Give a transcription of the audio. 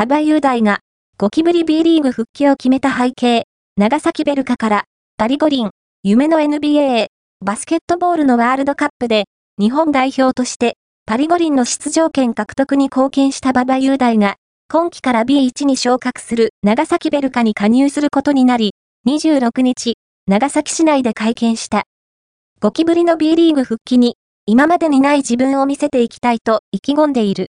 馬場雄大が、ゴキブリ B リーグ復帰を決めた背景、長崎ベルカから、パリ五輪、夢の NBA、バスケットボールのワールドカップで、日本代表として、パリ五輪の出場権獲得に貢献した馬場雄大が、今季から B1 に昇格する長崎ベルカに加入することになり、26日、長崎市内で会見した。ゴキブリの B リーグ復帰に、今までにない自分を見せていきたいと意気込んでいる。